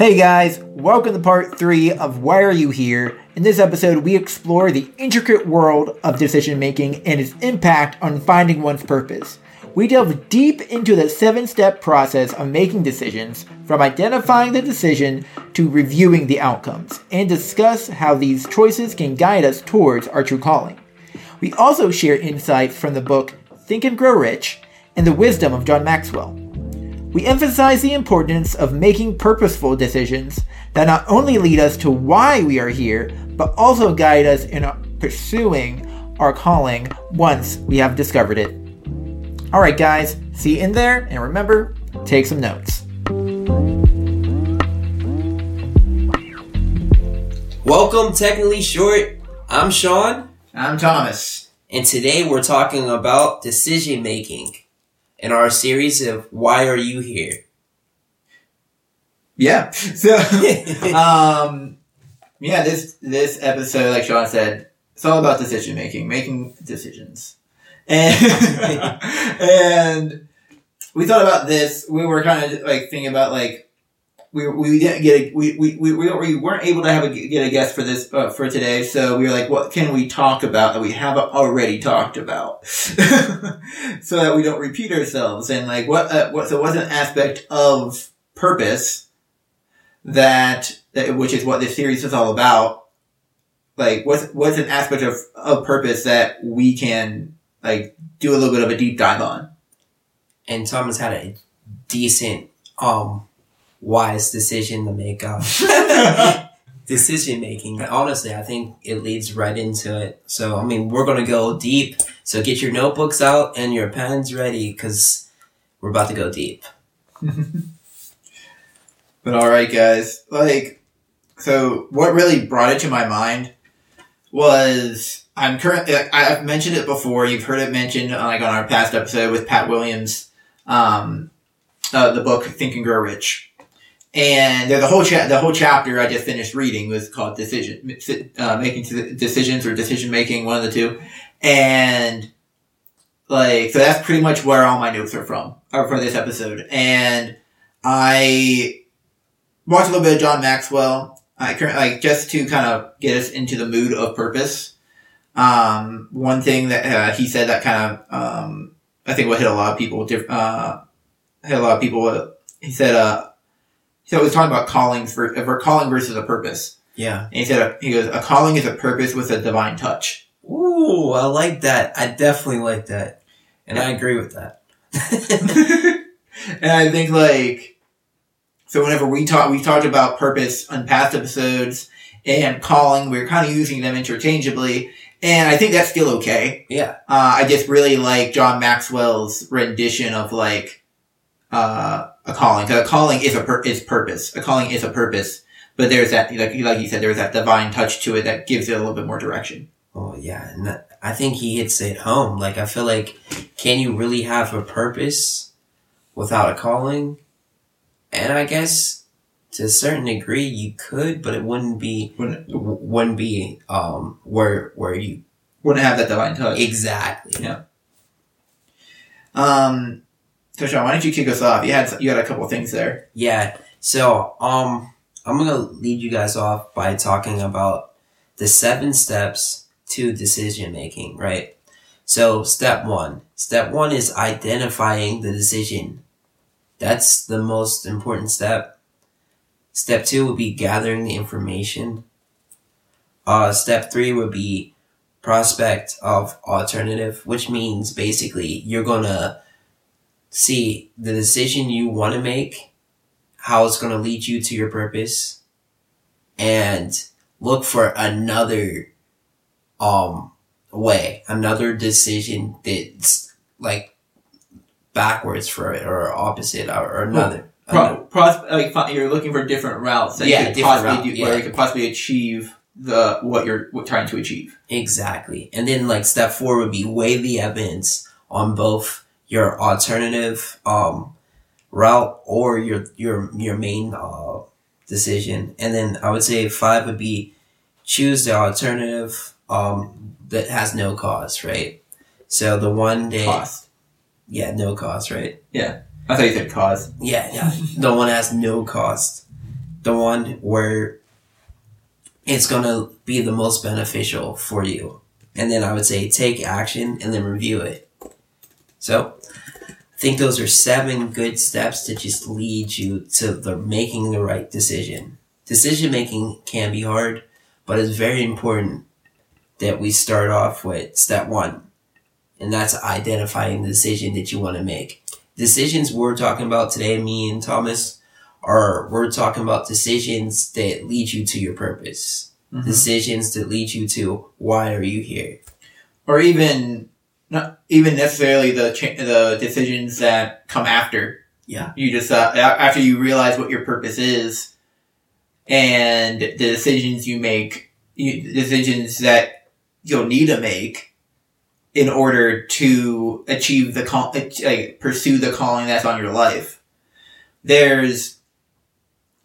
Hey guys, welcome to part three of Why Are You Here? In this episode, we explore the intricate world of decision making and its impact on finding one's purpose. We delve deep into the seven step process of making decisions, from identifying the decision to reviewing the outcomes, and discuss how these choices can guide us towards our true calling. We also share insights from the book Think and Grow Rich and the wisdom of John Maxwell. We emphasize the importance of making purposeful decisions that not only lead us to why we are here, but also guide us in pursuing our calling once we have discovered it. Alright, guys, see you in there, and remember, take some notes. Welcome, Technically Short. I'm Sean, I'm Thomas. and today we're talking about decision making in our series of Why Are You Here? Yeah. So, um, yeah, this this episode, like Sean said, it's all about decision making, making decisions, and and we thought about this. We were kind of like thinking about like we, we didn't get a, we, we, we, we weren't able to have a get a guest for this uh, for today, so we were like, what can we talk about that we haven't already talked about, so that we don't repeat ourselves, and like what uh, what so what's an aspect of purpose that, that which is what this series is all about. Like what's what's an aspect of, of purpose that we can like do a little bit of a deep dive on? And Thomas had a decent, um, wise decision to make. Uh, decision making. Honestly, I think it leads right into it. So, I mean, we're gonna go deep. So get your notebooks out and your pens ready because we're about to go deep. but all right guys like so what really brought it to my mind was i'm currently i've mentioned it before you've heard it mentioned like on our past episode with pat williams um, uh, the book think and grow rich and a whole cha- the whole chapter I just finished reading was called decision uh, making decisions or decision making one of the two, and like so that's pretty much where all my notes are from or for this episode. And I watched a little bit of John Maxwell. I like just to kind of get us into the mood of purpose. Um, one thing that uh, he said that kind of um, I think will hit a lot of people. Uh, hit a lot of people. He said, uh, he was talking about callings for, for calling versus a purpose. Yeah. And he said, he goes, a calling is a purpose with a divine touch. Ooh, I like that. I definitely like that. And I agree with that. and I think like, so whenever we talk, we talked about purpose on past episodes and calling, we are kind of using them interchangeably. And I think that's still okay. Yeah. Uh, I just really like John Maxwell's rendition of like, uh, a calling. A calling is a pur- is purpose. A calling is a purpose, but there's that like like you said, there's that divine touch to it that gives it a little bit more direction. Oh yeah, and that, I think he hits it home. Like I feel like, can you really have a purpose without a calling? And I guess to a certain degree you could, but it wouldn't be Wouldn't wouldn't be um where where you wouldn't have that divine touch. exactly. Yeah. Um. So Sean, why don't you kick us off? You had you had a couple things there. Yeah. So, um, I'm gonna lead you guys off by talking about the seven steps to decision making, right? So, step one. Step one is identifying the decision. That's the most important step. Step two would be gathering the information. Uh, step three would be prospect of alternative, which means basically you're gonna see the decision you want to make, how it's going to lead you to your purpose, and look for another um way, another decision that's like backwards for it or opposite or, or another. Pro, pros, like you're looking for different routes that Yeah, you could different possibly route, do, where yeah. you could possibly achieve the what you're what, trying to achieve. Exactly. And then like step four would be weigh the evidence on both your alternative um route or your your your main uh decision. And then I would say five would be choose the alternative um that has no cost, right? So the one day Cost. yeah, no cost, right? Yeah. I thought you said cost. Yeah, yeah. the one that has no cost. the one where it's going to be the most beneficial for you. And then I would say take action and then review it. So, think those are seven good steps to just lead you to the making the right decision. Decision making can be hard, but it's very important that we start off with step one, and that's identifying the decision that you want to make. Decisions we're talking about today, me and Thomas, are we're talking about decisions that lead you to your purpose, Mhm. decisions that lead you to why are you here. or even not even necessarily the cha- the decisions that come after. Yeah. You just uh, after you realize what your purpose is, and the decisions you make, you, decisions that you'll need to make in order to achieve the call, like, pursue the calling that's on your life. There's,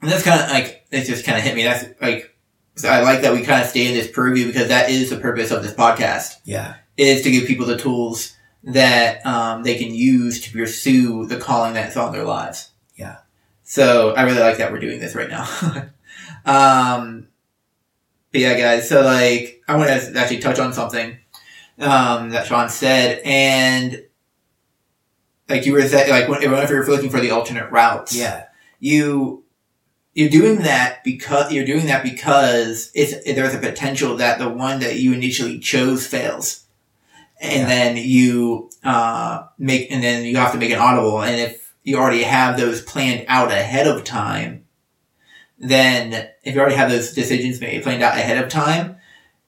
and that's kind of like it just kind of hit me. That's like I like that we kind of stay in this purview because that is the purpose of this podcast Yeah. Is to give people the tools that um, they can use to pursue the calling that's on their lives. Yeah. So I really like that we're doing this right now. um, but yeah, guys. So like, I want to actually touch on something um, that Sean said, and like you were saying, like when- whenever you're looking for the alternate routes, Yeah. you you're doing that because you're doing that because it's there's a potential that the one that you initially chose fails, and Yeah. then you uh, make and then you have to make an audible, and if you already have those planned out ahead of time, then if you already have those decisions made planned out ahead of time,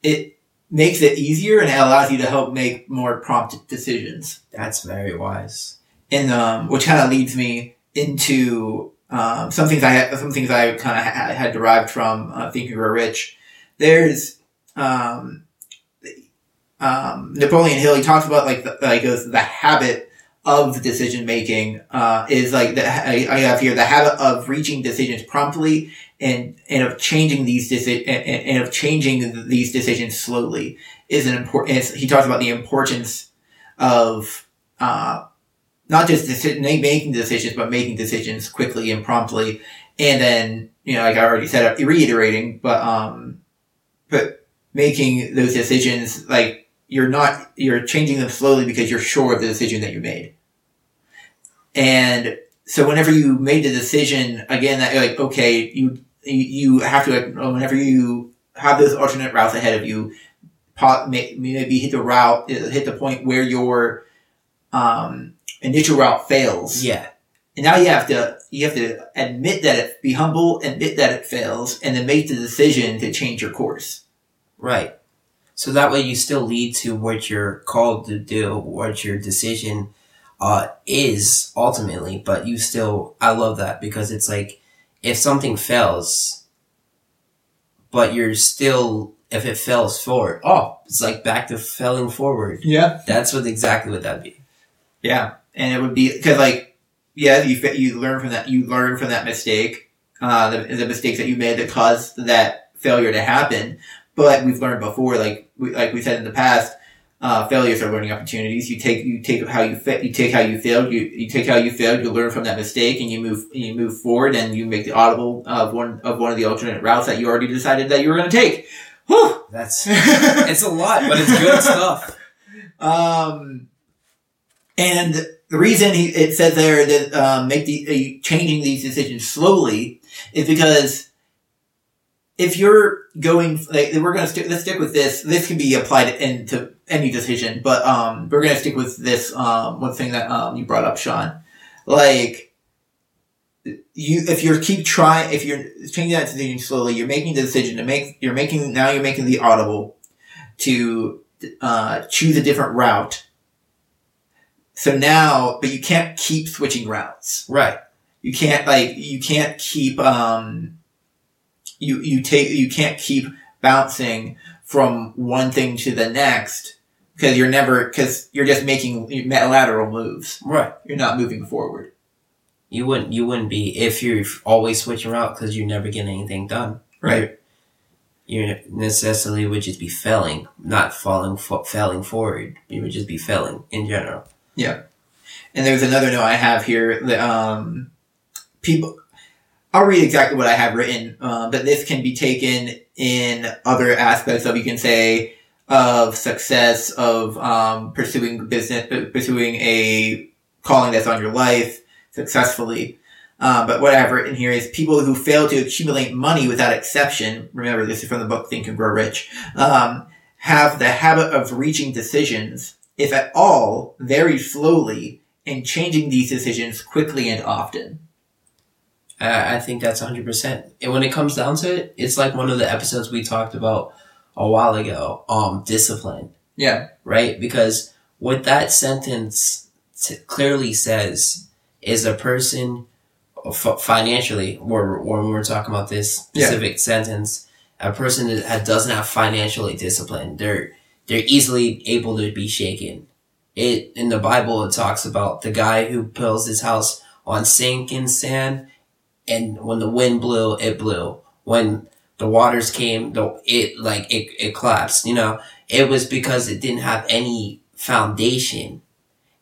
it makes it easier and it allows you to help make more prompt decisions That's very wise. and um, which kind of leads me into um, some things I had, some things I kind of ha- had derived from uh, Think and Grow Rich. There's um, um, Napoleon Hill. He talks about like the, like the habit of decision making uh, is like the I, I have here the habit of reaching decisions promptly and and of changing these deci- and, and of changing these decisions slowly is an important. He talks about the importance of uh, not just deci- making decisions, but making decisions quickly and promptly. And then, you know, like I already said, reiterating, but, um, but making those decisions, like, you're not, you're changing them slowly because you're sure of the decision that you made. And so whenever you made the decision, again, that like, okay, you, you have to, like, whenever you have those alternate routes ahead of you, maybe hit the route, hit the point where your, um, initial route fails. Yeah. And now you have to you have to admit that it be humble, admit that it fails, and then make the decision to change your course. Right. So that way you still lead to what you're called to do, what your decision uh, is ultimately, but you still, I love that because it's like, if something fails, but you're still, if it fails forward, oh, it's like back to failing forward. Yeah. That's what exactly what that'd be. Yeah, and it would be because like yeah, you you learn from that you learn from that mistake, uh, the, the mistakes that you made that caused that failure to happen. But we've learned before, like we, like we said in the past, uh, failures are learning opportunities. You take you take how you fa- you take how you failed. You you take how you failed. You learn from that mistake, and you move you move forward, and you make the audible of one of one of the alternate routes that you already decided that you were going to take. Whew. That's, it's a lot, but it's good stuff. Um, and the reason he, it says there that um, make the uh, changing these decisions slowly is because if you're going, like, we're going to stick. Let's stick with this. This can be applied into any decision, but um, we're going to stick with this um, one thing that um, you brought up, Sean. Like, you if you keep trying, if you're changing that decision slowly, you're making the decision to make. You're making now. You're making the audible to uh, choose a different route. So now, but you can't keep switching routes. Right. You can't like you can't keep um you you take you can't keep bouncing from one thing to the next because you're never because you're just making lateral moves. Right. You're not moving forward. You wouldn't, you wouldn't be, if you're always switching out because you never get anything done. Right. You necessarily would just be failing, not falling, fo- failing forward. You would just be failing in general. Yeah. And there's another note I have here that um people I'll read exactly what I have written, uh, but this can be taken in other aspects of, you can say, of success, of um, pursuing business, pursuing a calling that's on your life successfully. Uh, but what I have written here is people who fail to accumulate money without exception. Remember, this is from the book Think and Grow Rich. Um, have the habit of reaching decisions, if at all, very slowly, and changing these decisions quickly and often. I think that's 100%. And when it comes down to it, it's like one of the episodes we talked about a while ago, um, discipline. Yeah. Right? Because what that sentence t- clearly says is a person f- financially, or when we're talking about this specific yeah. sentence, a person that doesn't have financially discipline, they're, they're easily able to be shaken. It, in the Bible, it talks about the guy who builds his house on sinking sand and when the wind blew, it blew. When the waters came, the it like it it collapsed. You know, it was because it didn't have any foundation,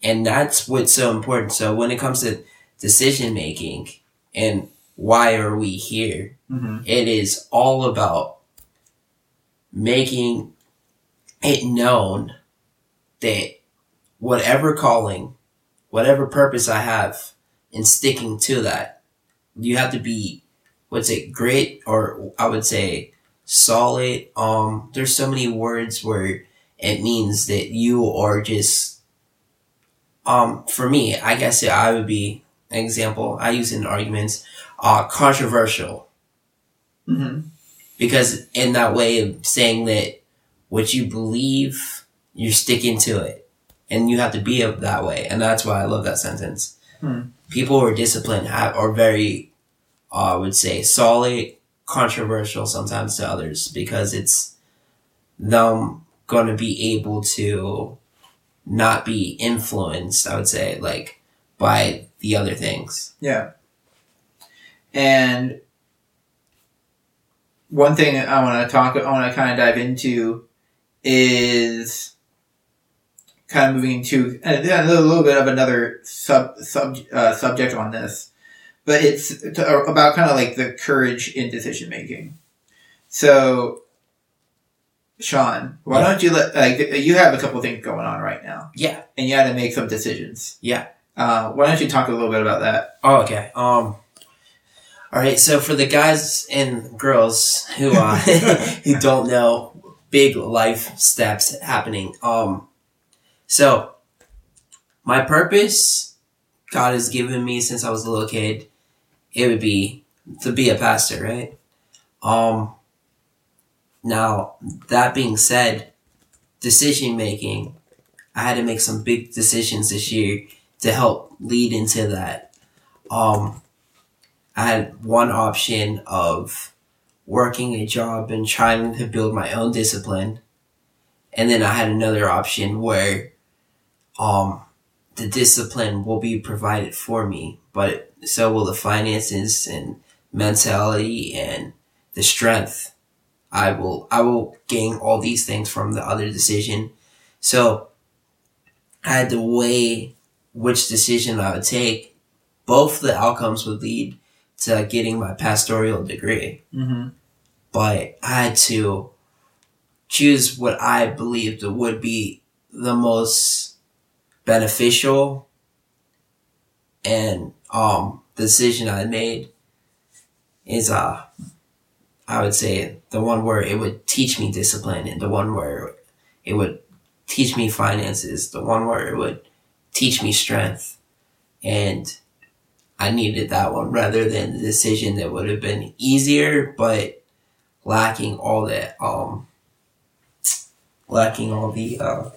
and that's what's so important. So when it comes to decision making and why are we here, mm-hmm. it is all about making it known that whatever calling, whatever purpose I have, and sticking to that you have to be what's it grit or I would say solid. Um, there's so many words where it means that you are just um for me, I guess I would be an example. I use in arguments, uh, controversial. Mm-hmm. Because in that way of saying that what you believe, you're sticking to it. And you have to be that way. And that's why I love that sentence. Hmm. People who are disciplined have, are very, uh, I would say, solid, controversial sometimes to others because it's them going to be able to not be influenced, I would say, like, by the other things. Yeah. And one thing I want to talk, I want to kind of dive into is kind of moving to a little bit of another sub sub uh, subject on this, but it's to, uh, about kind of like the courage in decision making. So, Sean, why yeah. don't you let like you have a couple things going on right now? Yeah, and you had to make some decisions. Yeah. Uh, why don't you talk a little bit about that? Oh, okay. Um. All right. So for the guys and girls who uh, who don't know, big life steps happening. Um so, my purpose God has given me since I was a little kid, it would be to be a pastor, right? Um, now, that being said, decision making, I had to make some big decisions this year to help lead into that. Um, I had one option of working a job and trying to build my own discipline. And then I had another option where um, the discipline will be provided for me, but so will the finances and mentality and the strength. I will, I will gain all these things from the other decision. So I had to weigh which decision I would take. Both the outcomes would lead to getting my pastoral degree. Mm-hmm. But I had to choose what I believed would be the most beneficial and um the decision I made is uh I would say the one where it would teach me discipline and the one where it would teach me finances, the one where it would teach me strength. And I needed that one rather than the decision that would have been easier but lacking all that um lacking all the uh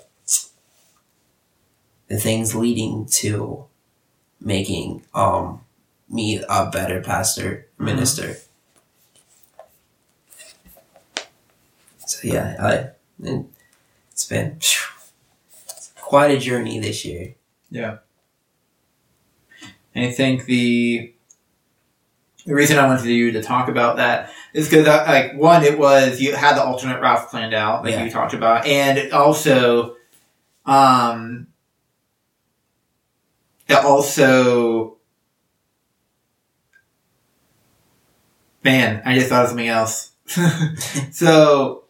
the things leading to making um me a better pastor mm-hmm. minister. So yeah, I it's been quite a journey this year. Yeah. And I think the the reason I wanted you to talk about that is because, like, one, it was you had the alternate route planned out, like yeah. you talked about, and also, um, also Man, I just thought of something else. so,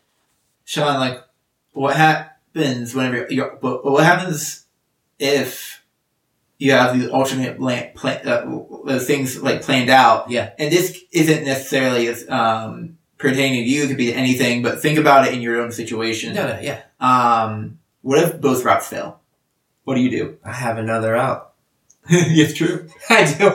Sean, like, what happens whenever you're, but what happens if you have the alternate plan, plan uh, things like planned out? Yeah. And this isn't necessarily um, pertaining to you; it could be anything. But think about it in your own situation. No, no, yeah. Um, what if both routes fail? What do you do? I have another out. it's true. I do You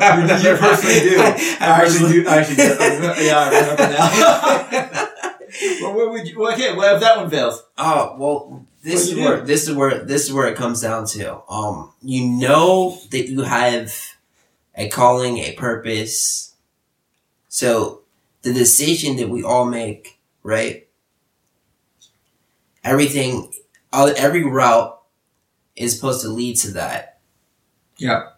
personally do. I, I actually do. I actually do. Yeah, I remember now. well, what would you? Well, okay, what if that one fails? Oh well, this is you do? where this is where this is where it comes down to. Um, you know that you have a calling, a purpose. So the decision that we all make, right? Everything, all, every route is supposed to lead to that. Yeah.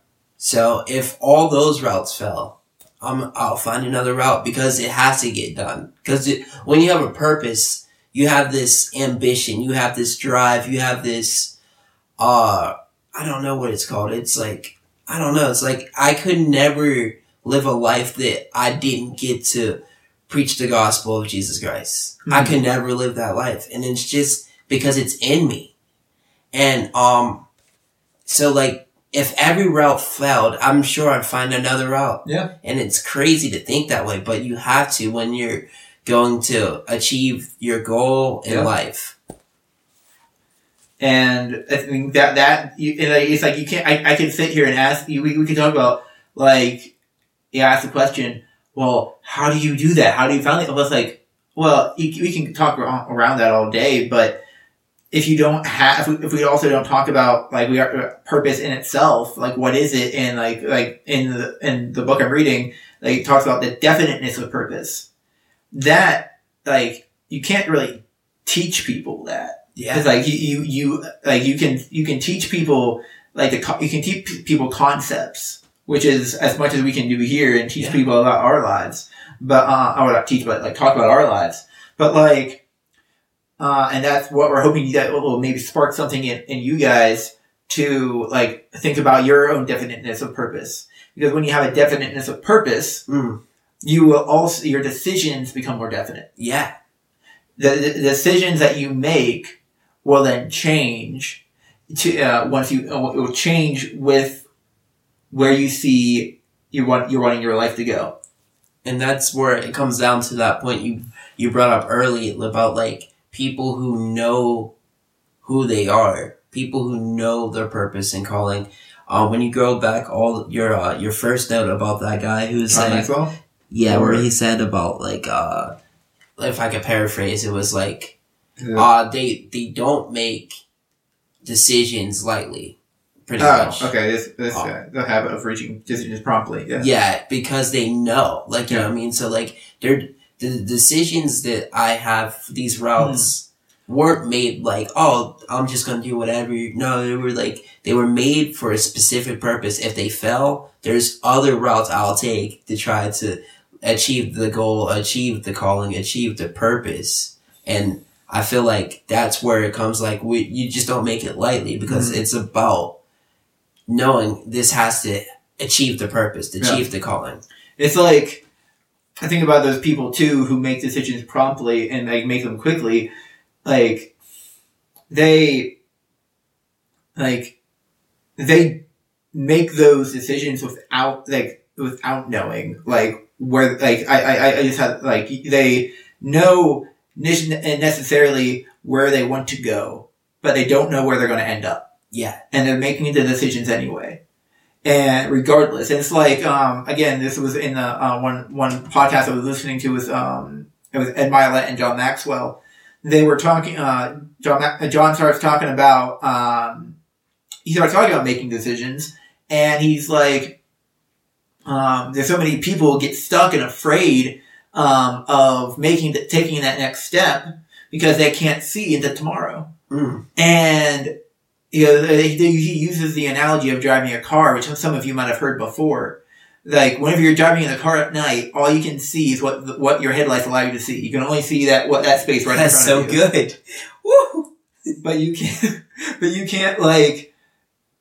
So if all those routes fail, I'm, I'll find another route because it has to get done. Because when you have a purpose, you have this ambition, you have this drive, you have this, uh, I don't know what it's called. It's like, I don't know. It's like I could never live a life that I didn't get to preach the gospel of Jesus Christ. I Mhm. could never live that life. And it's just because it's in me. And, um, so like, if every route failed, I'm sure I'd find another route. Yeah. And it's crazy to think that way, but you have to when you're going to achieve your goal in Yeah. life. And I think that that you, it's like you can't. I, I can sit here and ask you. We, we can talk about like you ask the question. Well, how do you do that? How do you find it? Almost like, well, you, we can talk around that all day, but if you don't have, if we, if we also don't talk about like we are purpose in itself, like what is it? And like like in the in the book I'm reading, like it talks about the definiteness of purpose. That like you can't really teach people that. Yeah. It's like you, you, you, like you can, you can teach people, like the, you can teach people concepts, which is as much as we can do here and teach Yeah. people about our lives. But, uh, or not teach, but like talk about our lives. But like, uh, and that's what we're hoping you that will maybe spark something in, in you guys to like think about your own definiteness of purpose. Because when you have a definiteness of purpose, Mm. you will also, your decisions become more definite Yeah. the, the decisions that you make will then change to uh, once you uh, it will change with where you see you want you're wanting your life to go. and that's where it comes down to that point you you brought up early about like people who know who they are people who know their purpose and calling um, when you go back all your uh, your first note about that guy who was saying yeah where he said about like uh if i could paraphrase it was like Yeah. uh they they don't make decisions lightly pretty Oh, much okay. This this uh, the habit of reaching decisions promptly. Yeah. Yeah, because they know, like you know, what I mean. So like, they're the decisions that I have these routes weren't made like, oh, I'm just gonna do whatever. No, they were like they were made for a specific purpose. If they fail, there's other routes I'll take to try to achieve the goal, achieve the calling, achieve the purpose, and. I feel like that's where it comes like we, you just don't make it lightly because Mhm. it's about knowing this has to achieve the purpose, to Yeah. achieve the calling. It's like I think about those people too who make decisions promptly and like make them quickly. Like they like they make those decisions without like without knowing like where like I I, I just had like they know necessarily where they want to go, but they don't know where they're going to end up Yeah. and they're making the decisions anyway. And regardless, and it's like um, again, this was in the uh, one one podcast I was listening to was um, it was Ed Mylett and John Maxwell. They were talking. Uh, John Ma- John starts talking about um, he starts talking about making decisions, and he's like, um, there's so many people get stuck and afraid um, of making the, taking that next step because they can't see into tomorrow. Mm. And you know, they- they- he uses the analogy of driving a car, which some of you might have heard before. Like whenever you're driving in the car at night, all you can see is what what your headlights allow you to see. You can only see that what that space right That's in so front of you. good. Woo! But you can't. But you can't like.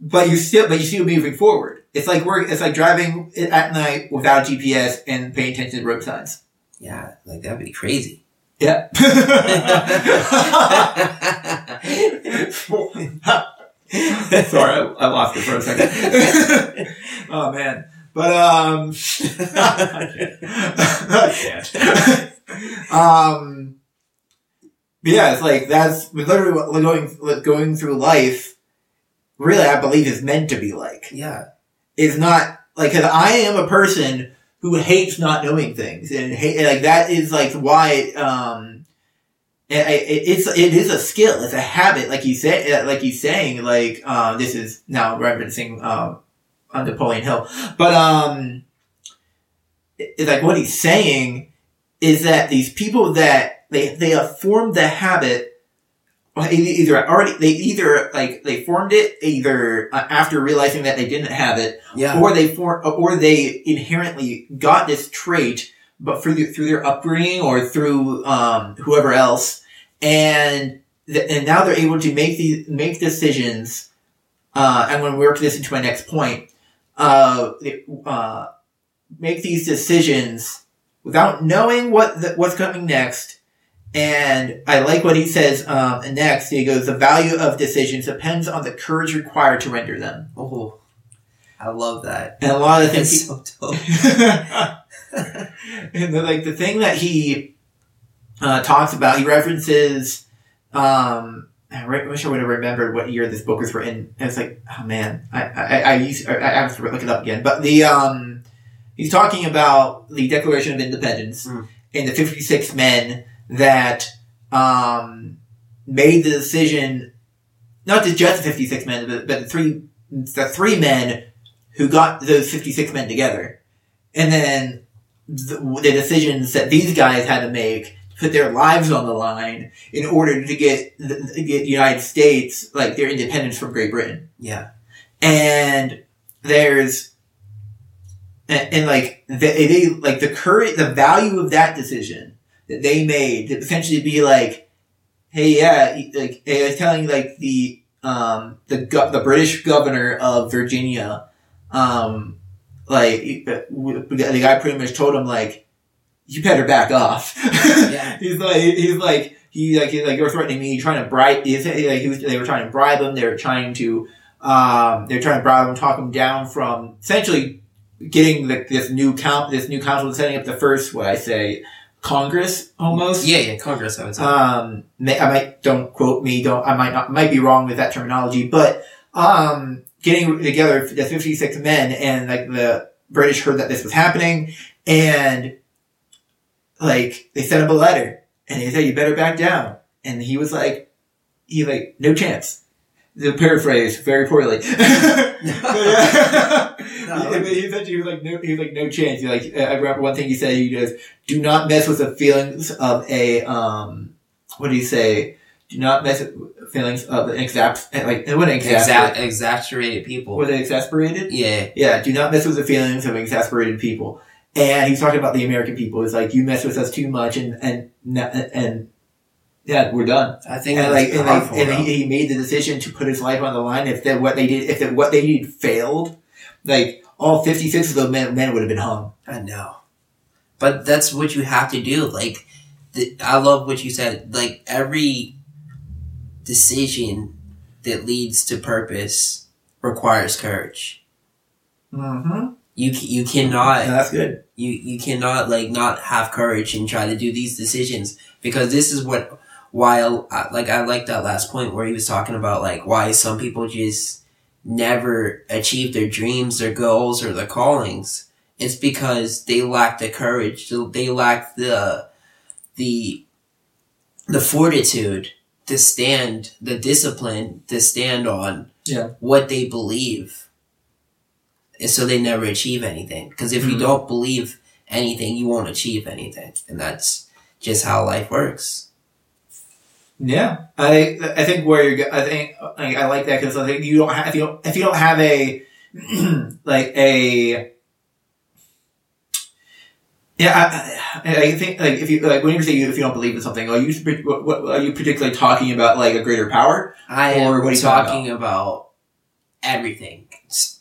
But you still. But you still moving forward. It's like we're. It's like driving at night without GPS and paying attention to road signs. Yeah, like that'd be crazy. Yeah. Sorry, I, I lost it for a second. oh man, but um, I can't. I can't. um, but yeah, it's like that's literally what going going through life. Really, I believe is meant to be like. yeah, Is not like because I am a person who hates not knowing things and hate like that is like why um it, it, it's it is a skill. It's a habit like you say like he's saying like um this is now referencing um on Napoleon Hill. But um it, like what he's saying is that these people that they they have formed the habit either already they either like they formed it either uh, after realizing that they didn't have it yeah, or they for, or they inherently got this trait, but through the, through their upbringing or through um, whoever else, and th- and now they're able to make these make decisions. Uh, I'm going to work this into my next point. Uh, uh, make these decisions without knowing what the, what's coming next. And I like what he says um, next. He goes, "The value of decisions depends on the courage required to render them." oh, I love that. And a lot of the That's things so dope. and the, like the thing that he uh, talks about, he references. Um, I wish I would have remembered what year this book was written. And it's like, oh man, I I, I used I, I have to look it up again. But the um, he's talking about the Declaration of Independence Mm. and the fifty six men that um made the decision, not to just the fifty six men, but, but the three the three men who got those fifty six men together, and then the, the decisions that these guys had to make put their lives on the line in order to get the, get the United States like their independence from Great Britain. Yeah, And there's and, and like the, they like the current the value of that decision that they made to essentially be like, hey, yeah, like I was telling like the um the the British governor of Virginia, um, like the the guy pretty much told him like, you better back off. Yeah. he's like he's like he like he like were threatening me, trying to bribe. He like he was they were trying to bribe him. They were trying to um they were trying to bribe him, talk him down from essentially getting the, this new count this new council setting up the first what I say Congress almost. yeah, yeah. Congress, I would say. Um, may, I might don't quote me. Don't I might not might be wrong with that terminology, but um, getting together the fifty six men and like the British heard that this was happening, and like they sent him a letter, and they said you better back down, and he was like, he like no chance. The paraphrase very poorly. yeah. No. But he said he was like no, he was like no chance. He like I remember one thing he said. He goes, "Do not mess with the feelings of a um, what do you say? Do not mess with feelings of exasp like it wasn't Exa- exasperated people. Were they exasperated? yeah, Yeah. Do not mess with the feelings of exasperated people. And he's talking about the American people. It's like you mess with us too much, and and and yeah, we're done. I think And like, and, like, and he, he made the decision to put his life on the line. If that what they did, if that what they did failed, like all fifty six of those men, men would have been hung. I know. But that's what you have to do. Like, the, I love what you said. Like, every decision that leads to purpose requires courage. Mm-hmm. You you cannot that's good. you you cannot like not have courage and try to do these decisions because this is what while like I like that last point where he was talking about like why some people just never achieve their dreams, their goals, or their callings. It's because they lack the courage. They lack the the the fortitude to stand, the discipline to stand on Yeah. what they believe. And so they never achieve anything. Because if you Mhm. don't believe anything, you won't achieve anything. And that's just how life works. Yeah, I I think where you're. I think I, I like that because I think you don't have if you don't if you don't have a like a yeah. I, I think like if you like when you say you if you don't believe in something, are you what, what are you particularly talking about like a greater power? I Or am what are you talking talking about? everything. It's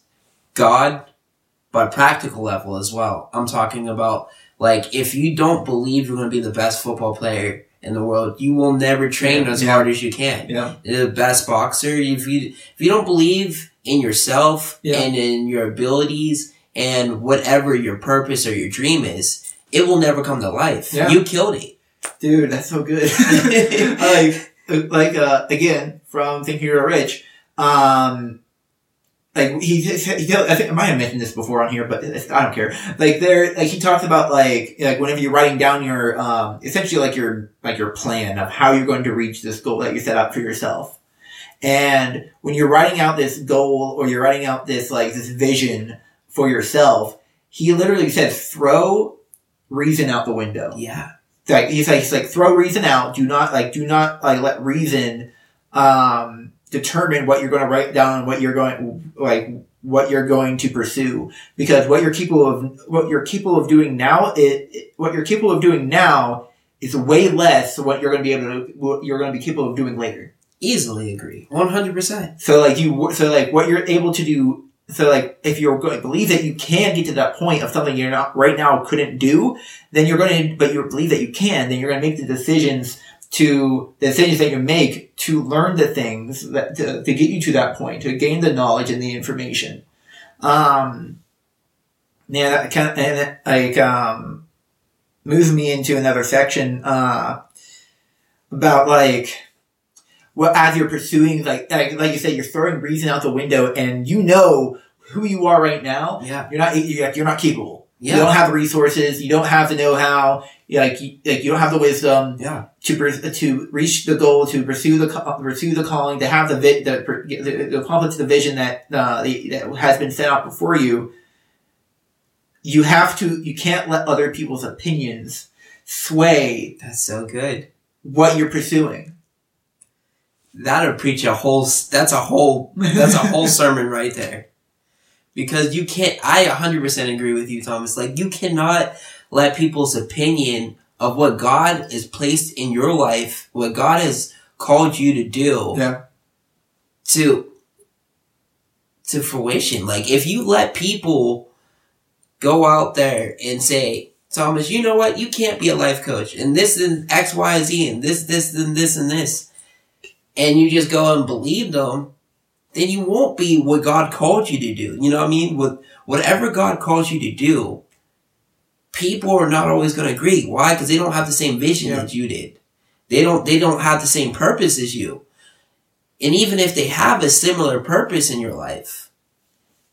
God, but practical level as well. I'm talking about Like, if you don't believe you're going to be the best football player in the world, you will never train as Yeah. hard as you can. Yeah. The best boxer, if you if you don't believe in yourself Yeah. and in your abilities and whatever your purpose or your dream is, it will never come to life. Yeah. You killed it. Dude, that's so good. like, like, uh, again, from Think You're Rich, um, like, he, he, I think I might have mentioned this before on here, but it's- I don't care. Like, there, like, he talks about, like, like, whenever you're writing down your, um, essentially, like, your, like, your plan of how you're going to reach this goal that you set out for yourself. And when you're writing out this goal or you're writing out this, like, this vision for yourself, he literally says, throw reason out the window Yeah. like he's like he's like throw reason out. Do not like do not like let reason um determine what you're going to write down and what you're going like what you're going to pursue because what you're capable of what you're capable of doing now it, it- what you're capable of doing now is way less than what you're going to be able to what you're going to be capable of doing later. Easily agree. 100%. So like you so like what you're able to do so like if you're going to believe that you can get to that point of something you're not right now couldn't do, then you're going to but you believe that you can, then you're going to make the decisions to the decisions that you make to learn the things that to, to get you to that point, to gain the knowledge and the information. Um yeah, that kind of, and like um moves me into another section uh about like well, as you're pursuing, like, like, like you said, you're throwing reason out the window, and you know who you are right now. Yeah. You're not, you're, you're not capable. Yeah. You don't have the resources. You don't have the know-how. You, like, you, like, you don't have the wisdom Yeah. to to reach the goal, to pursue the pursue the calling, to have the vi- the, the, the accomplish the vision that uh, the, that has been set out before you. You have to. You can't let other people's opinions sway That's so good. what you're pursuing. That'll preach a whole, that's a whole, that's a whole sermon right there. Because you can't, I 100% agree with you, Thomas. Like, you cannot let people's opinion of what God has placed in your life, what God has called you to do, Yeah. to, to fruition. Like, if you let people go out there and say, Thomas, you know what? You can't be a life coach. And this and X, Y, Z, and this, this, and this, and this. And you just go and believe them, then you won't be what God called you to do. You know what I mean? With whatever God calls you to do, people are not always going to agree. Why? Because they don't have the same vision Yeah. that you did. They don't. They don't have the same purpose as you. And even if they have a similar purpose in your life,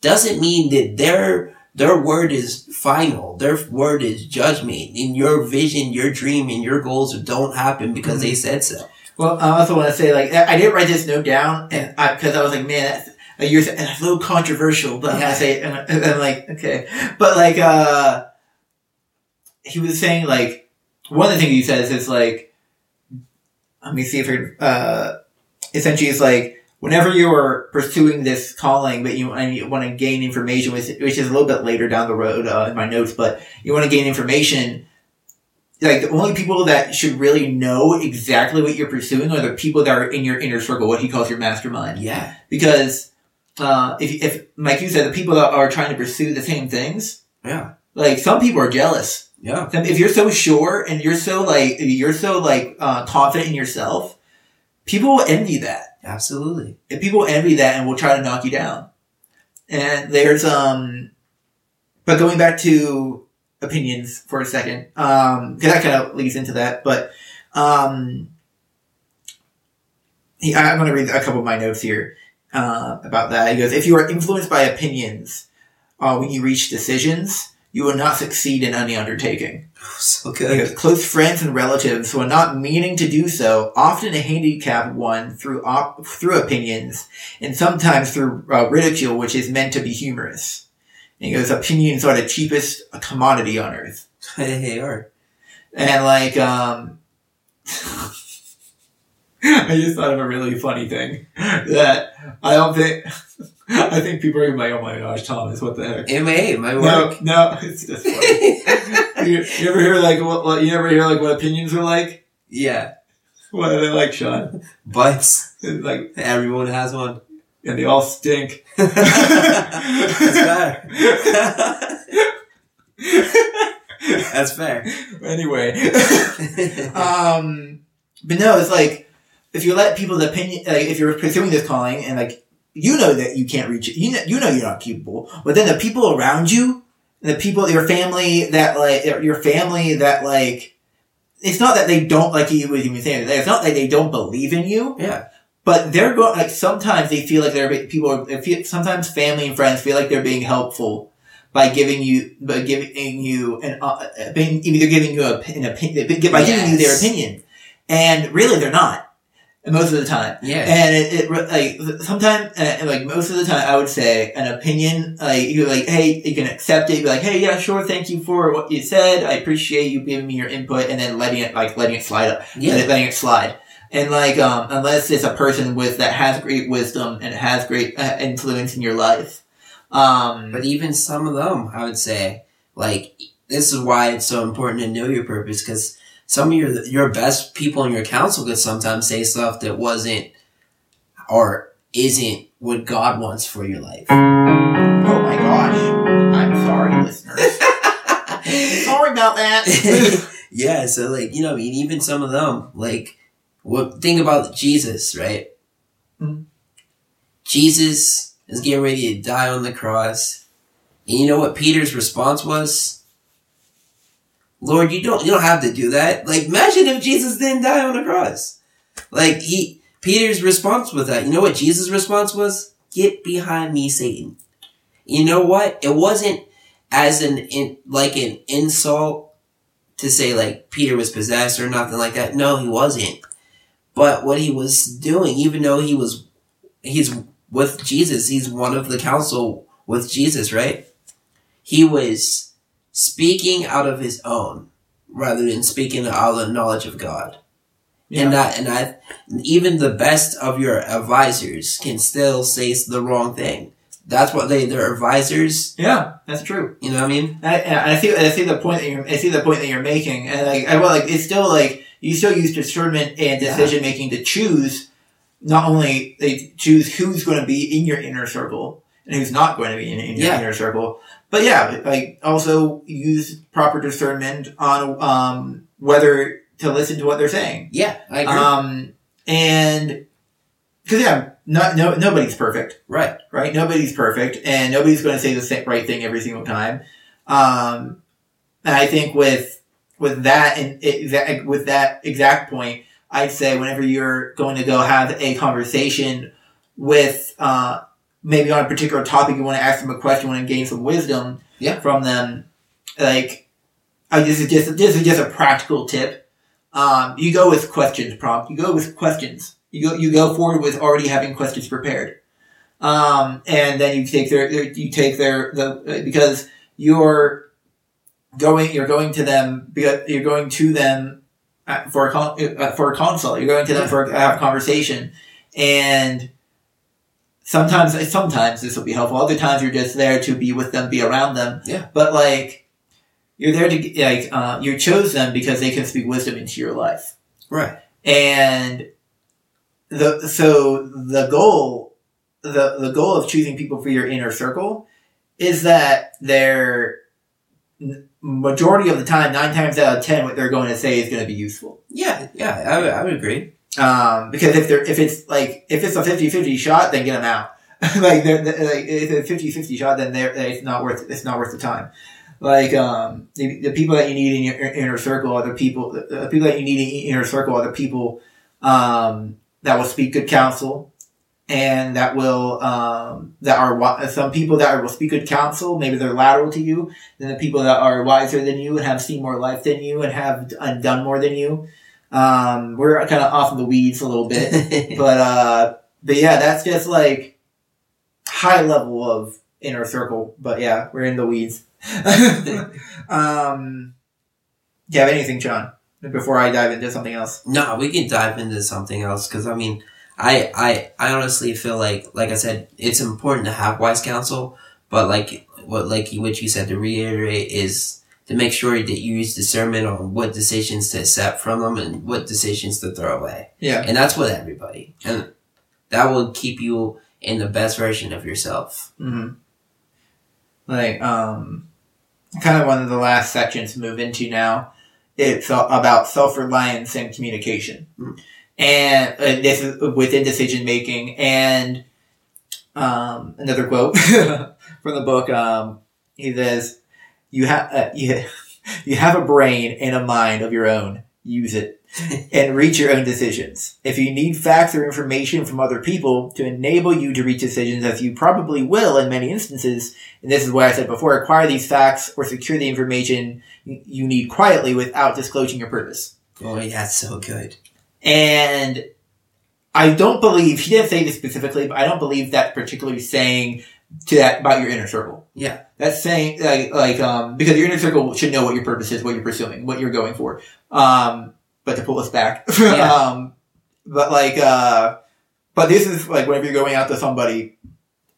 doesn't mean that their their word is final. Their word is judgment. And your vision, your dream, and your goals don't happen because they mm-hmm. said so. Well, I also want to say, like, I I didn't write this note down, and I because I was like, man, that's, you're it's a little controversial, but gonna say and, I- and I'm like, okay, but like, uh, he was saying like one of the things he says is like, let me see if I uh, essentially it's like whenever you are pursuing this calling, but you you want to gain information, which which is a little bit later down the road uh, in my notes, but you want to gain information like the only people that should really know exactly what you're pursuing are the people that are in your inner circle, what he calls your mastermind. Yeah. Because uh, if if like you said, the people that are trying to pursue the same things, Yeah. like some people are jealous. Yeah. Some- If you're so sure and you're so like you're so like uh, confident in yourself, people will envy that. Absolutely. And people envy that and will try to knock you down. And there's um, but going back to opinions for a second, um, because that kind of leads into that. But um, he, I'm going to read a couple of my notes here uh, about that. He goes, "If you are influenced by opinions uh, when you reach decisions, you will not succeed in any undertaking." So good. close friends and relatives, who are not meaning to do so, often a handicap one through op- through opinions, and sometimes through uh, ridicule, which is meant to be humorous. And he goes, opinions are the cheapest commodity on earth. They are. And like, um, I just thought of a really funny thing that I don't think, I think people are like, oh my gosh, Thomas, what the heck? MA, my No, work. no, it's just funny. you, you ever hear like what, what? You ever hear like what opinions are like? yeah. What are they like, Sean? Butts. Like, Everyone has one. And they all stink. That's better. That's fair. anyway, um, but no, it's like if you let people's opinion, like if you're pursuing this calling and like you know that you can't reach it, you know, you know you're not capable, but then the people around you, the people, your family that like your family that like, it's not that they don't like you was even saying. It's not that they don't believe in you. Yeah. But they're going like sometimes they feel like they're people. Are, they feel, sometimes family and friends feel like they're being helpful by giving you by giving you an uh, being, either giving you a, an opinion by giving you their opinion, and really they're not most of the time. Yeah. And it, it like sometimes uh, like most of the time I would say an opinion like you're like hey you can accept it be like hey yeah sure thank you for what you said I appreciate you giving me your input and then letting it like letting it slide up Yeah. letting it slide and like um unless it's a person with that has great wisdom and has great uh, influence in your life. Um But even some of them, I would say, like this is why it's so important to know your purpose because some of your your best people in your council could sometimes say stuff that wasn't or isn't what God wants for your life. oh my gosh. I'm sorry listeners. Sorry about that. Yeah, so like you know, I mean, even some of them, like, what think about Jesus, right? Mhm. Jesus is getting ready to die on the cross, and you know what Peter's response was? Lord, you don't you don't have to do that. Like, imagine if Jesus didn't die on the cross. Like he Peter's response was that. You know what Jesus' response was? Get behind me, Satan. You know what? It wasn't as an in, like an insult to say like Peter was possessed or nothing like that. No, he wasn't. But what he was doing, even though he was, he's with Jesus, he's one of the council with Jesus, right? He was speaking out of his own rather than speaking out of the knowledge of God. Yeah. And that, and I, even the best of your advisors can still say the wrong thing. That's what they, they're advisors. yeah that's true You know what I mean? I, I see. I see the point that you're. I see the point that you're making, and like, I, well, like it's still like you still use discernment and decision making to choose. Not only they choose who's going to be in your inner circle and who's not going to be in, in your inner circle, but yeah, like also use proper discernment on um, whether to listen to what they're saying. Yeah, I agree. Um, and because yeah, not no nobody's perfect right. right? Nobody's perfect, and nobody's going to say the right thing every single time. Um, and I think with with that and with that exact point, I'd say whenever you're going to go have a conversation with uh, maybe on a particular topic, you want to ask them a question, you want to gain some wisdom Yeah. from them. Like, I, this is just this is just a practical tip. Um, you go with questions prompt. You go with questions. You go you go forward with already having questions prepared um, and then you take their, their you take their the because you're going you're going to them because you're going to them for a con- uh, for a consult. You're going to them for a, have a conversation. And sometimes sometimes this will be helpful. Other times you're just there to be with them be around them. Yeah. but like you're there to like uh, you chose them because they can speak wisdom into your life. Right. and the so the goal the the goal of choosing people for your inner circle is that they're majority of the time nine times out of ten what they're going to say is going to be useful. Yeah, yeah, I would, I would agree. um, because if they're if it's like if it's a 50-50 shot then get them out. Like they're, they're- like if it's a 50-50 shot then they're it's not worth it's not worth the time. Like um, the, the people that you need in your inner circle are the people the, the people that you need in your inner circle are the people um, that will speak good counsel and that will um, that are some people that will speak good counsel maybe they're lateral to you than the people that are wiser than you and have seen more life than you and have done more than you. Um, we're kind of off in the weeds a little bit but uh, but yeah that's just like high level of inner circle but yeah we're in the weeds. Um, do you have anything john before i dive into something else? No, we can dive into something else because I mean, I, I, I honestly feel like, like I said, it's important to have wise counsel, but like what, like what you said to reiterate is to make sure that you use discernment on what decisions to accept from them and what decisions to throw away, yeah and that's with everybody, and that will keep you in the best version of yourself. hmm Like, um, kind of one of the last sections to move into now. It's about self reliance and communication, Mm. And uh, this is within decision making. And um, another quote from the book. Um, he says, "You have uh, you, you have a brain and a mind of your own. Use it." and reach your own decisions. If you need facts or information from other people to enable you to reach decisions, as you probably will in many instances, and this is what I said before, acquire these facts or secure the information you need quietly without disclosing your purpose. Oh yeah, that's so good. And I don't believe, he didn't say this specifically, but I don't believe that's particularly saying to that about your inner circle. Yeah. That's saying, like, like, um, because your inner circle should know what your purpose is, what you're pursuing, what you're going for. Um, but to pull us back. Yeah. um, but like, uh, but this is like whenever you're going out to somebody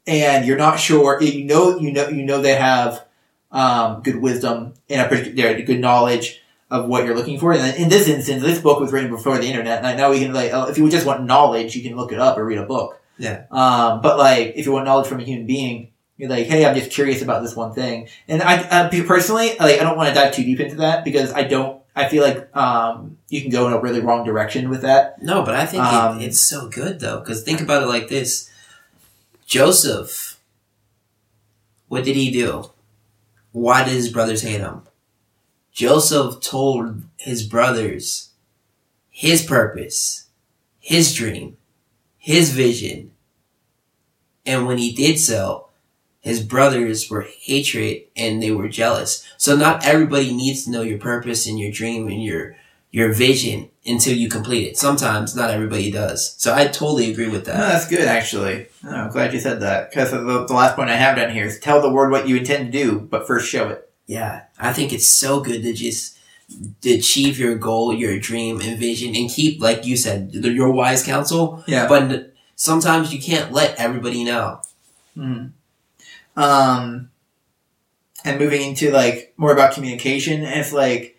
and you're not sure, you know, you know, you know they have, um, good wisdom and a particular good knowledge of what you're looking for. And in this instance, this book was written before the internet. And I know we can like, if you just want knowledge, you can look it up or read a book. Yeah. Um, but like, if you want knowledge from a human being, you're like, hey, I'm just curious about this one thing. And I, uh, personally, like, I don't want to dive too deep into that because I don't, I feel like, um, you can go in a really wrong direction with that. No, but I think Um, it, it's so good though, because think about it like this: Joseph, what did he do? Why did his brothers hate him? Joseph told his brothers his purpose, his dream, his vision, and when he did so, his brothers were hatred and they were jealous. So not everybody needs to know your purpose and your dream and your your vision until you complete it. Sometimes not everybody does. So I totally agree with No, that. that's good, actually. Oh, I'm glad you said that. Because the, the last point I have down here is tell the word what you intend to do, but first show it. Yeah, I think it's so good to just to achieve your goal, your dream and vision, and keep, like you said, your wise counsel. Yeah. But sometimes you can't let everybody know. Mhm. Um, and moving into like more about communication, and it's like,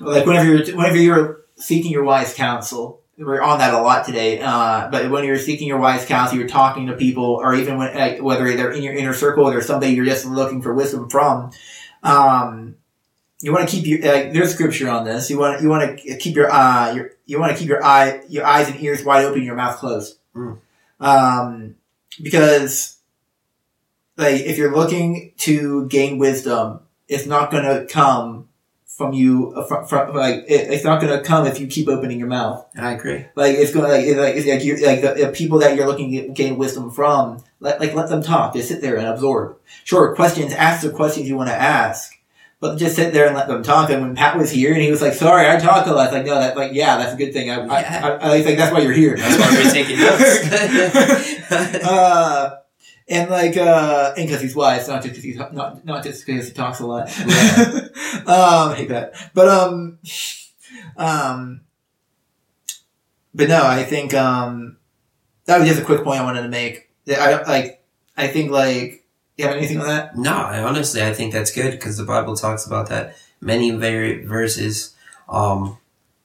like whenever you're whenever you're seeking your wise counsel, we're on that a lot today. Uh, but when you're seeking your wise counsel, you're talking to people, or even when like, whether they're in your inner circle or there's somebody you're just looking for wisdom from. Um, you want to keep your like, there's scripture on this. You want you want to keep your uh your you want to keep your eye your eyes and ears wide open, your mouth closed. Mm. Um, because like if you're looking to gain wisdom, it's not gonna come from you uh, from, from like it, it's not gonna come if you keep opening your mouth. I agree. Like it's gonna like it's like it's like you like the, the people that you're looking to gain wisdom from. Let like let them talk. Just sit there and absorb. Sure, questions. Ask the questions you want to ask. But just sit there and let them talk. And when Pat was here and he was like, "Sorry, I talk a lot," it's like, no, that's like, yeah, that's a good thing. I, I, Yeah. I, I, think that's why you're here. That's why we're taking notes. uh, and like, uh, and because he's wise, not just because he's not not just because he talks a lot. Yeah. um, I hate that. But um, um, but no, I think um, that was just a quick point I wanted to make. I don't like. I think like. You have anything on that? No, I honestly I think that's good because the Bible talks about that many very verses. Um,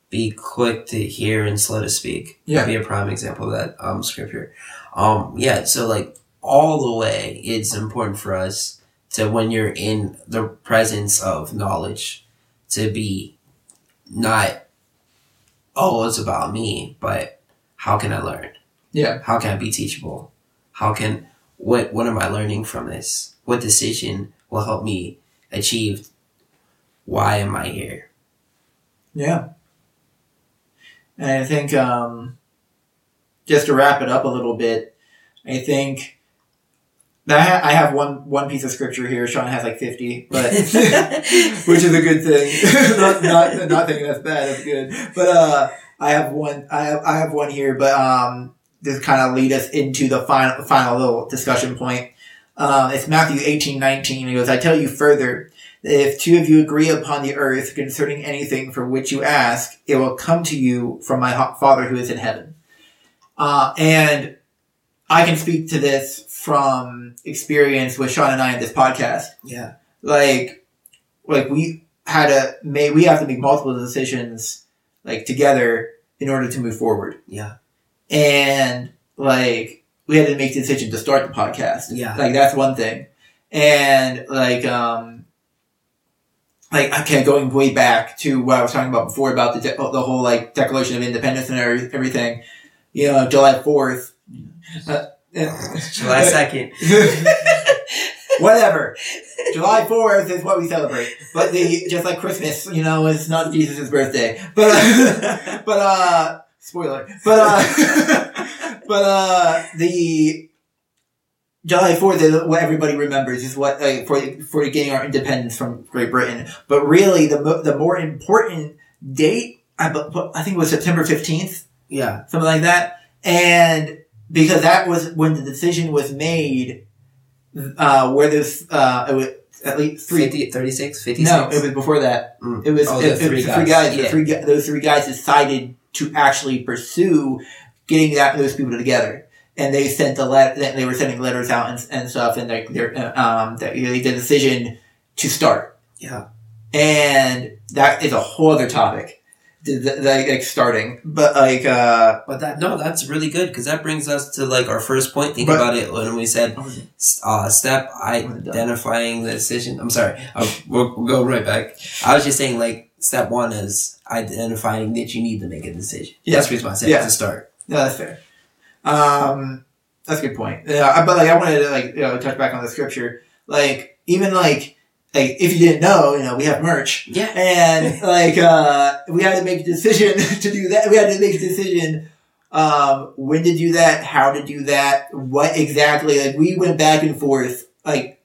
be quick to hear and slow to speak. Yeah. be a prime example of that um scripture. Um, yeah. So like all the way, it's important for us to when you're in the presence of knowledge to be not oh it's about me, but how can I learn? Yeah. How can I be teachable? How can what what am I learning from this? What decision will help me achieve why am I here? Yeah. And I think, um, just to wrap it up a little bit, I think ha- I have one, one piece of scripture here. Sean has like 50, but, which is a good thing. not, not, not thinking that's bad. That's good. But, uh, I have one, I have, I have one here, but, um, this kind of lead us into the final, final little discussion point. Um, it's Matthew eighteen nineteen. It goes, I tell you further, that if two of you agree upon the earth concerning anything for which you ask, it will come to you from my Father who is in heaven. Uh, and I can speak to this from experience with Sean and I in this podcast. yeah. Like, like we had to make, we have to make multiple decisions, like together in order to move forward. Yeah. And like, we had to make the decision to start the podcast. Yeah. Like that's one thing. And like, um, like okay, going way back to what I was talking about before about the de- the whole like Declaration of Independence and every, everything. You know, July Fourth. Uh, July second. Whatever. July Fourth is what we celebrate, but the just like Christmas, you know, it's not Jesus' birthday. But uh, but uh, spoiler. But uh, but uh, the July Fourth is what everybody remembers is what uh, for for getting our independence from Great Britain. But really, the mo- the more important date, I bu- I think it was September fifteenth, Yeah. something like that, and because that was when the decision was made, uh, where this uh, it was at least three. 50, 36, 56? No, it was before that. Mm. It was, Oh, it, the it was three the three guys. guys. The Yeah. three gu- those three guys decided to actually pursue getting that those people together, and they sent the let. They were sending letters out and, and stuff, and they they're, uh, um that they did the decision to start, Yeah. and that is a whole other topic. The, like starting, but like uh, But that no, that's really good because that brings us to like our first point. Think But- about it when we said uh, step identifying the decision. I'm sorry, I'll, we'll, we'll go right back. I was just saying like step one is identifying that you need to make a decision. Yeah. That's the reason why I said Yeah. to start. No, that's fair. Um, that's a good point. Yeah, but like I wanted to like you know touch back on the scripture. Like even like like if you didn't know, you know, we have merch, Yeah. and like uh, we had to make a decision to do that. We had to make a decision um, when to do that, how to do that, what exactly. Like we went back and forth like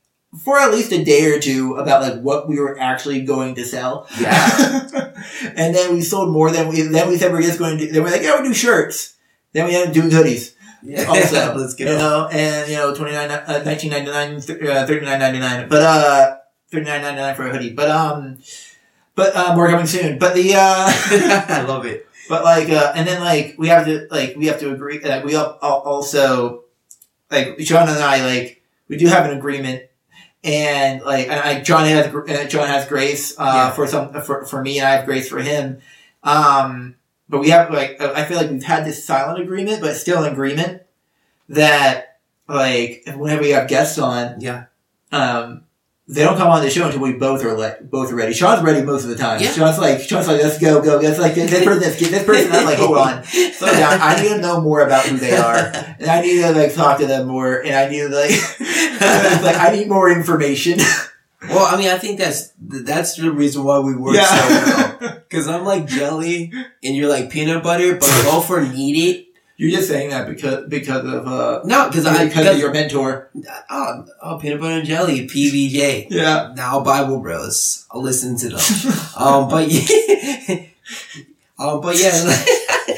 for at least a day or two about like what we were actually going to sell. Yeah. and then we sold more than we. Then we said we are just going to. do Then we're like, yeah, we'll do shirts. Then we ended up doing hoodies Yeah. also. Let's go. You know, and you know, 29, uh, 1999, th- uh, 39.99. But uh, 39.99 for a hoodie. But um, but uh, more coming soon. But the uh, I love it. but like uh, and then like we have to like we have to agree. Like we al- al- also like John and I like we do have an agreement. And like, and I, John has uh, John has grace uh, Yeah. for some for, for me, and I have grace for him. Um, but we have like I feel like we've had this silent agreement, but still an agreement that like whenever we have guests on, Yeah. um, they don't come on the show until we both are le- both are ready. Sean's ready most of the time. Yeah. Sean's like Sean's like let's go go. That's like this person. This, this person. I'm like hold on, slow down. I need to know more about who they are, and I need to like talk to them more, and I need to like like I need more information. Well, I mean, I think that's that's the reason why we work so well. Because I'm like jelly, and you're like peanut butter, but both are needed. You're just saying that because because of uh No, because I because of your mentor. oh, oh peanut butter and jelly PBJ. Yeah. Now Bible Bros. I'll listen to them. um, but yeah, um, but yeah,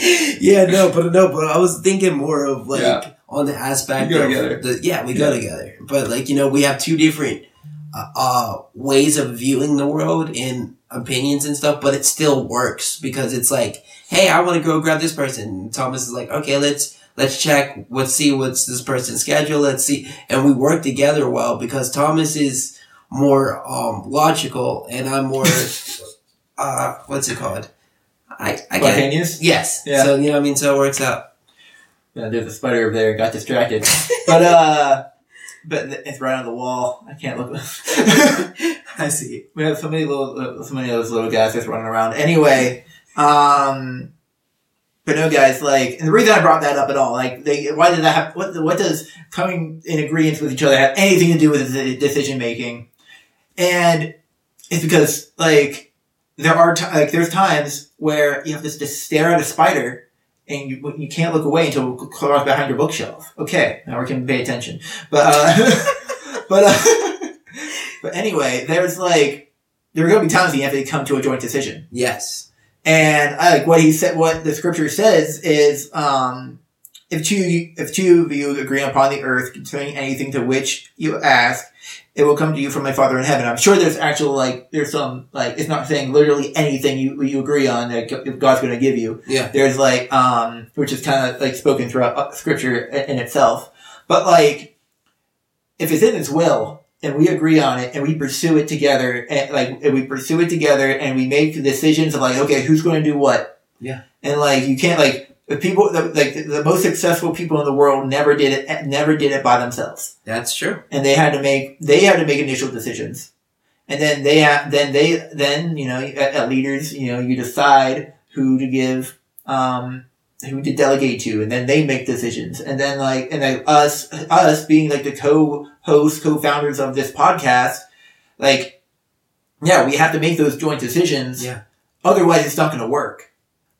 yeah, no, but no, but I was thinking more of like Yeah. on the aspect We go of together. the yeah, we go Yeah. together. But like you know, we have two different uh, uh ways of viewing the world and opinions and stuff, but it still works because it's like, hey, I want to go grab this person. And Thomas is like, okay, let's let's check, let's see what's this person's schedule, let's see, and we work together well because Thomas is more um logical and I'm more uh what's it called? I I. Spontaneous. Yes. Yeah. So you know what I mean. So it works out. Yeah, there's a spider over there. Got distracted, but uh, but it's right on the wall. I can't look. I see. we have so many little, uh, so many of those little guys just running around. Anyway, um, but no, guys. Like, and the reason I brought that up at all, like, they, why did that have? What, what does coming in agreement with each other have anything to do with decision making? And it's because like there are t- like there's times where you have to just stare at a spider and you, you can't look away until it crawls behind your bookshelf. Okay, now we can pay attention. But uh, but uh, but anyway, there's like there are going to be times you have to come to a joint decision. Yes. And I like what he said. What the scripture says is, um, if two if two of you agree upon the earth concerning anything to which you ask, it will come to you from my Father in heaven. I'm sure there's actual like there's some like it's not saying literally anything you you agree on that God's going to give you. Yeah. There's like um, which is kind of like spoken throughout uh, scripture in in itself, but like if it's in His will and we agree on it and we pursue it together and like and we pursue it together and we make decisions of like okay who's going to do what Yeah. and like you can't like the people the, like the most successful people in the world never did it never did it by themselves That's true. and they had to make they had to make initial decisions and then they have, then they then you know at, leaders you know you decide who to give um who to delegate to and then they make decisions and then like and like us us being like the co-host co-founders of this podcast like yeah we have to make those joint decisions Yeah. otherwise it's not going to work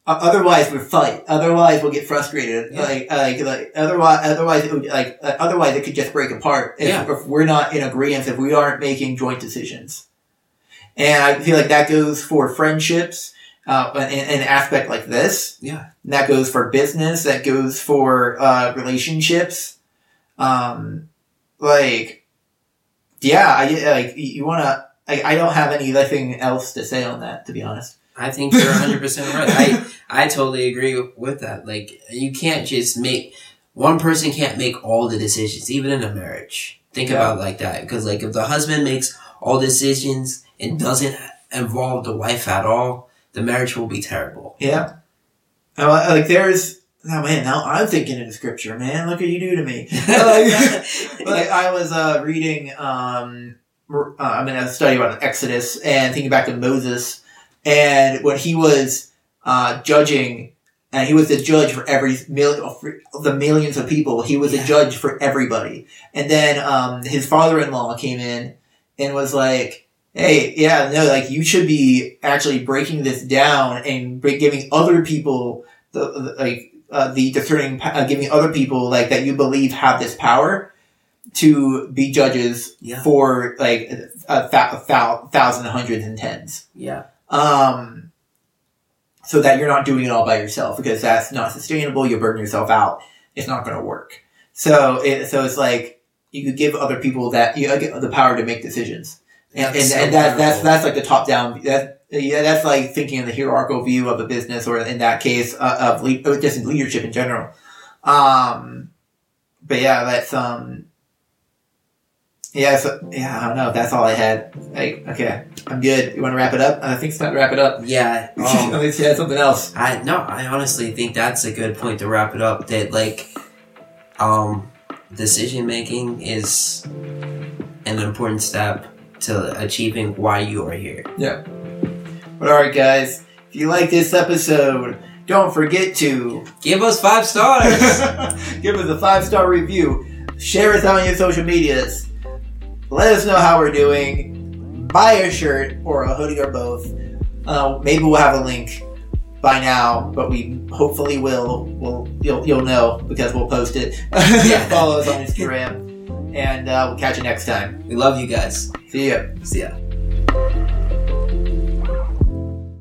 O- otherwise we'll fight otherwise we'll get frustrated Yeah. like like like otherwise otherwise it would like uh, otherwise it could just break apart if, Yeah. if we're not in agreement if we aren't making joint decisions and I feel like that goes for friendships uh, an aspect like this. Yeah. And that goes for business. That goes for uh, relationships. Um, like, yeah, I like you want to. I, I don't have anything else to say on that, to be honest. I think you're 100 percent right. I I totally agree with that. Like you can't just make one person can't make all the decisions, even in a marriage. Think Yeah. about it like that, because like if the husband makes all decisions and doesn't involve the wife at all, the marriage will be terrible. Yeah. Like there's. Oh man, now I'm thinking in scripture, man. Look what you do to me. like, like I was uh, reading, um, uh, I'm in a study about Exodus and thinking back to Moses, and when he was uh, judging, and he was the judge for every million, for the millions of people. He was Yeah. a judge for everybody, and then um, his father-in-law came in and was like, "Hey, yeah, no, like you should be actually breaking this down and giving other people the, the like." Uh, the discerning, uh, giving other people like that you believe have this power to be judges Yeah. for like a, a thou- thousand, hundreds, and tens. Yeah, Um, so that you're not doing it all by yourself because that's not sustainable. You burn yourself out. It's not going to work. So, it, so it's like you could give other people that you get the power to make decisions, and and, That's so and that, that's that's like the top down. That yeah, that's like thinking in the hierarchical view of a business, or in that case, uh, of le- just leadership in general. Um, but yeah, that's um. Yeah, so, yeah, I don't know. That's all I had. Like, okay, I'm good. You want to wrap it up? I think it's time to wrap it up. yeah. Um, Unless you had something else. I no, I honestly think that's a good point to wrap it up. That like, um, decision making is an important step to achieving why you are here. But alright, guys, if you like this episode, don't forget to Give us five stars. give us a five star review, share us on your social medias, let us know how we're doing, buy a shirt or a hoodie or both. Uh, maybe we'll have a link by now, but we hopefully will. We'll you'll you'll know because we'll post it. Yeah. Follow us on Instagram, and uh, we'll catch you next time. we love you guys. See ya. See ya.